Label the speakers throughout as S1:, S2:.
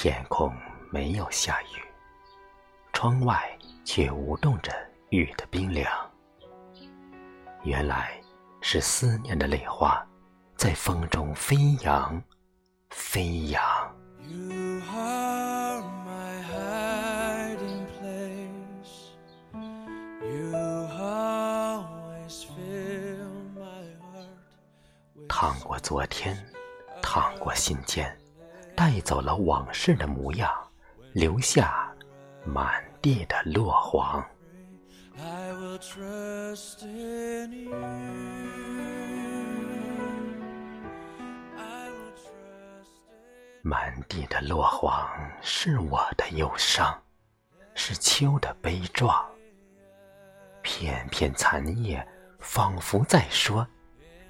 S1: 天空没有下雨，窗外却舞动着雨的冰凉。原来是思念的泪花，在风中飞扬，飞扬。趟过昨天，趟过心间，带走了往事的模样，留下满地的落黄。满地的落黄是我的忧伤，是秋的悲壮。片片残叶，仿佛在说。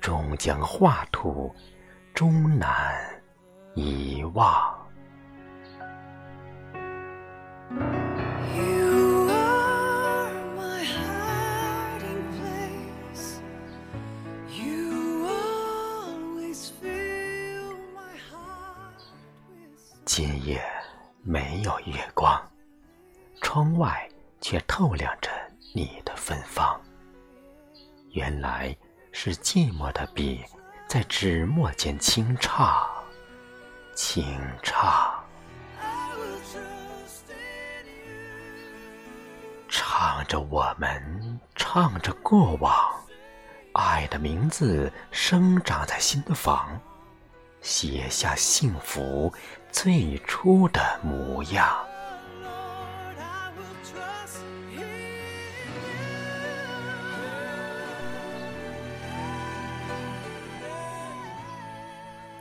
S1: 终将化土，终难遗忘。今夜没有月光，窗外却透亮着你的芬芳。原来。是寂寞的笔，在纸墨间轻唱，请唱，唱着我们，唱着过往，爱的名字生长在心房，写下幸福最初的模样。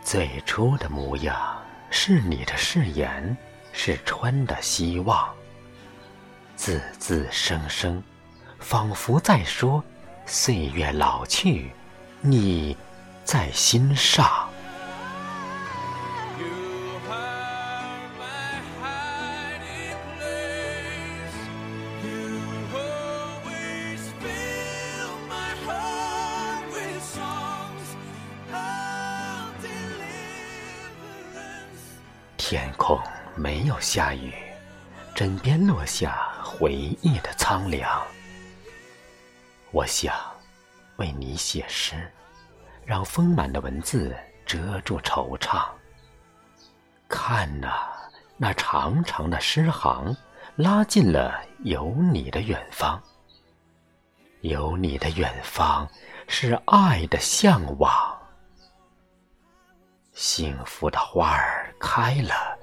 S1: 最初的模样是你的誓言，是春的希望。字字声声，仿佛在说：岁月老去，你在心上。天空没有下雨，枕边落下回忆的苍凉。我想为你写诗，让丰满的文字遮住惆怅。看呐，那长长的诗行，拉近了有你的远方。有你的远方，是爱的向往。幸福的花儿开了，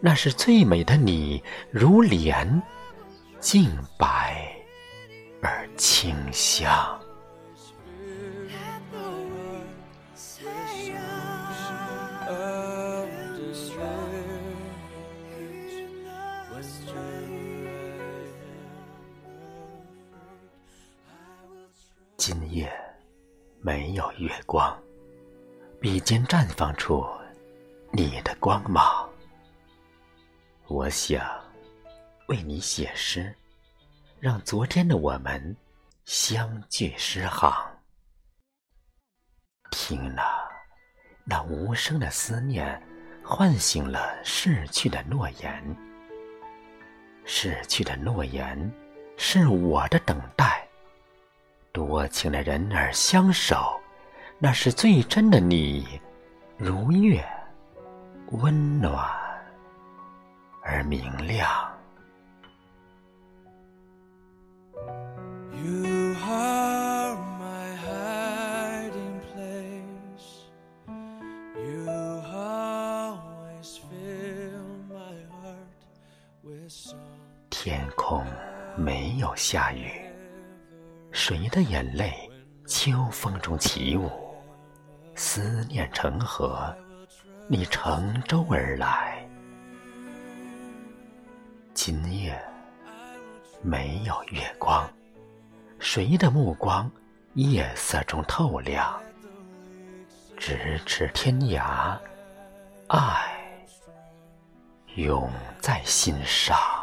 S1: 那是最美的你，如莲，净白而清香。今夜没有月光。笔尖绽放出你的光芒，我想为你写诗，让昨天的我们相聚诗行。听了，那无声的思念，唤醒了逝去的诺言。逝去的诺言，是我的等待。多情的人儿相守。那是最真的你，如月，温暖而明亮。天空没有下雨，谁的眼泪秋风中起舞？思念成河，你乘舟而来。今夜没有月光，谁的目光夜色中透亮？咫尺天涯，爱永在心上。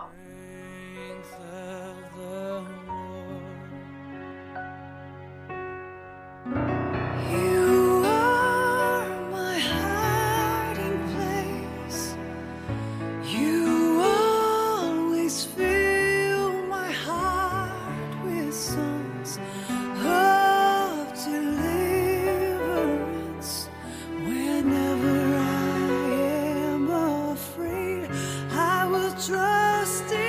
S2: songs of deliverance. Whenever I am afraid, I will trust in.